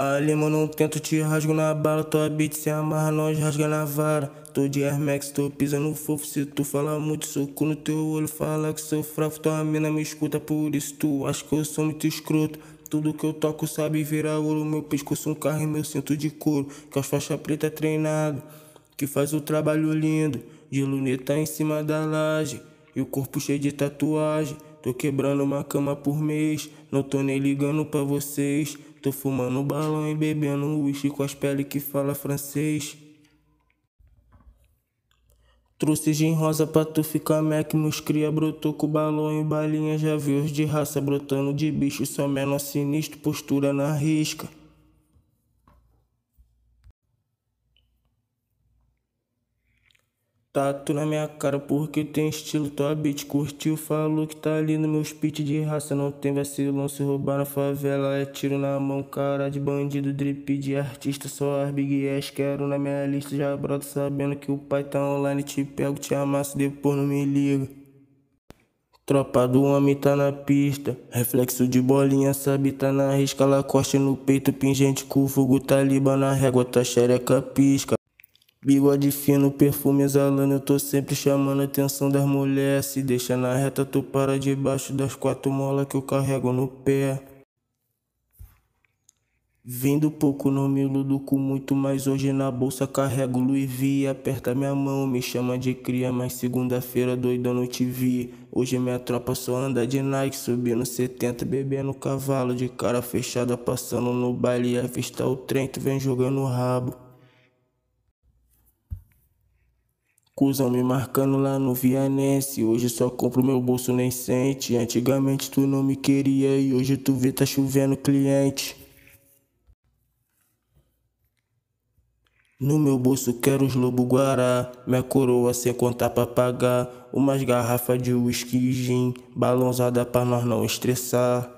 Ali, mano, tento te rasgo na bala, tua beat se amarra, nós rasga na vara. Tô de Air Max, tô pisando fofo, se tu fala muito, soco no teu olho, fala que sou fraco, tua mina me escuta, por isso tu acha que eu sou muito escroto. Tudo que eu toco sabe virar ouro, meu pescoço um carro e meu cinto de couro, que as faixa preta é treinado, que faz o trabalho lindo, de luneta em cima da laje, e o corpo cheio de tatuagem. Tô quebrando uma cama por mês, não tô nem ligando pra vocês. Tô fumando balão e bebendo uísque com as peles que fala francês. Trouxe gin rosa pra tu ficar Mac nos cria brotou com balão e balinha Já viu os de raça brotando de bicho Só menor sinistro, postura na risca Tatu na minha cara porque tem estilo, tua beat curtiu, falou que tá ali no meu speed de raça, não tem vacilão, se roubar na favela é tiro na mão, cara de bandido, drip de artista, só as big ass quero na minha lista, já broto sabendo que o pai tá online, te pego, te amasso, depois não me liga. Tropa do homem tá na pista, reflexo de bolinha, sabe, tá na risca, lacoste no peito, pingente com fogo, taliba na régua, tá xereca pisca. Bigode fino, perfume exalando, eu tô sempre chamando a atenção das mulheres. Se deixa na reta, tu para debaixo das quatro molas que eu carrego no pé. Vindo pouco no me iludo com muito, mas hoje na bolsa carrego Louis V. Aperta minha mão, me chama de cria, mas segunda-feira doidão não te vi. Hoje minha tropa só anda de Nike, subindo 70, bebendo cavalo, de cara fechada, passando no baile avistar o trem, tu vem jogando rabo. Cusão me marcando lá no Vianense. Hoje só compro meu bolso nem sente. Antigamente tu não me queria e hoje tu vê tá chovendo cliente. No meu bolso quero os lobo guará, minha coroa sem contar pra pagar, umas garrafas de whisky e gin, balãozada pra nós não estressar.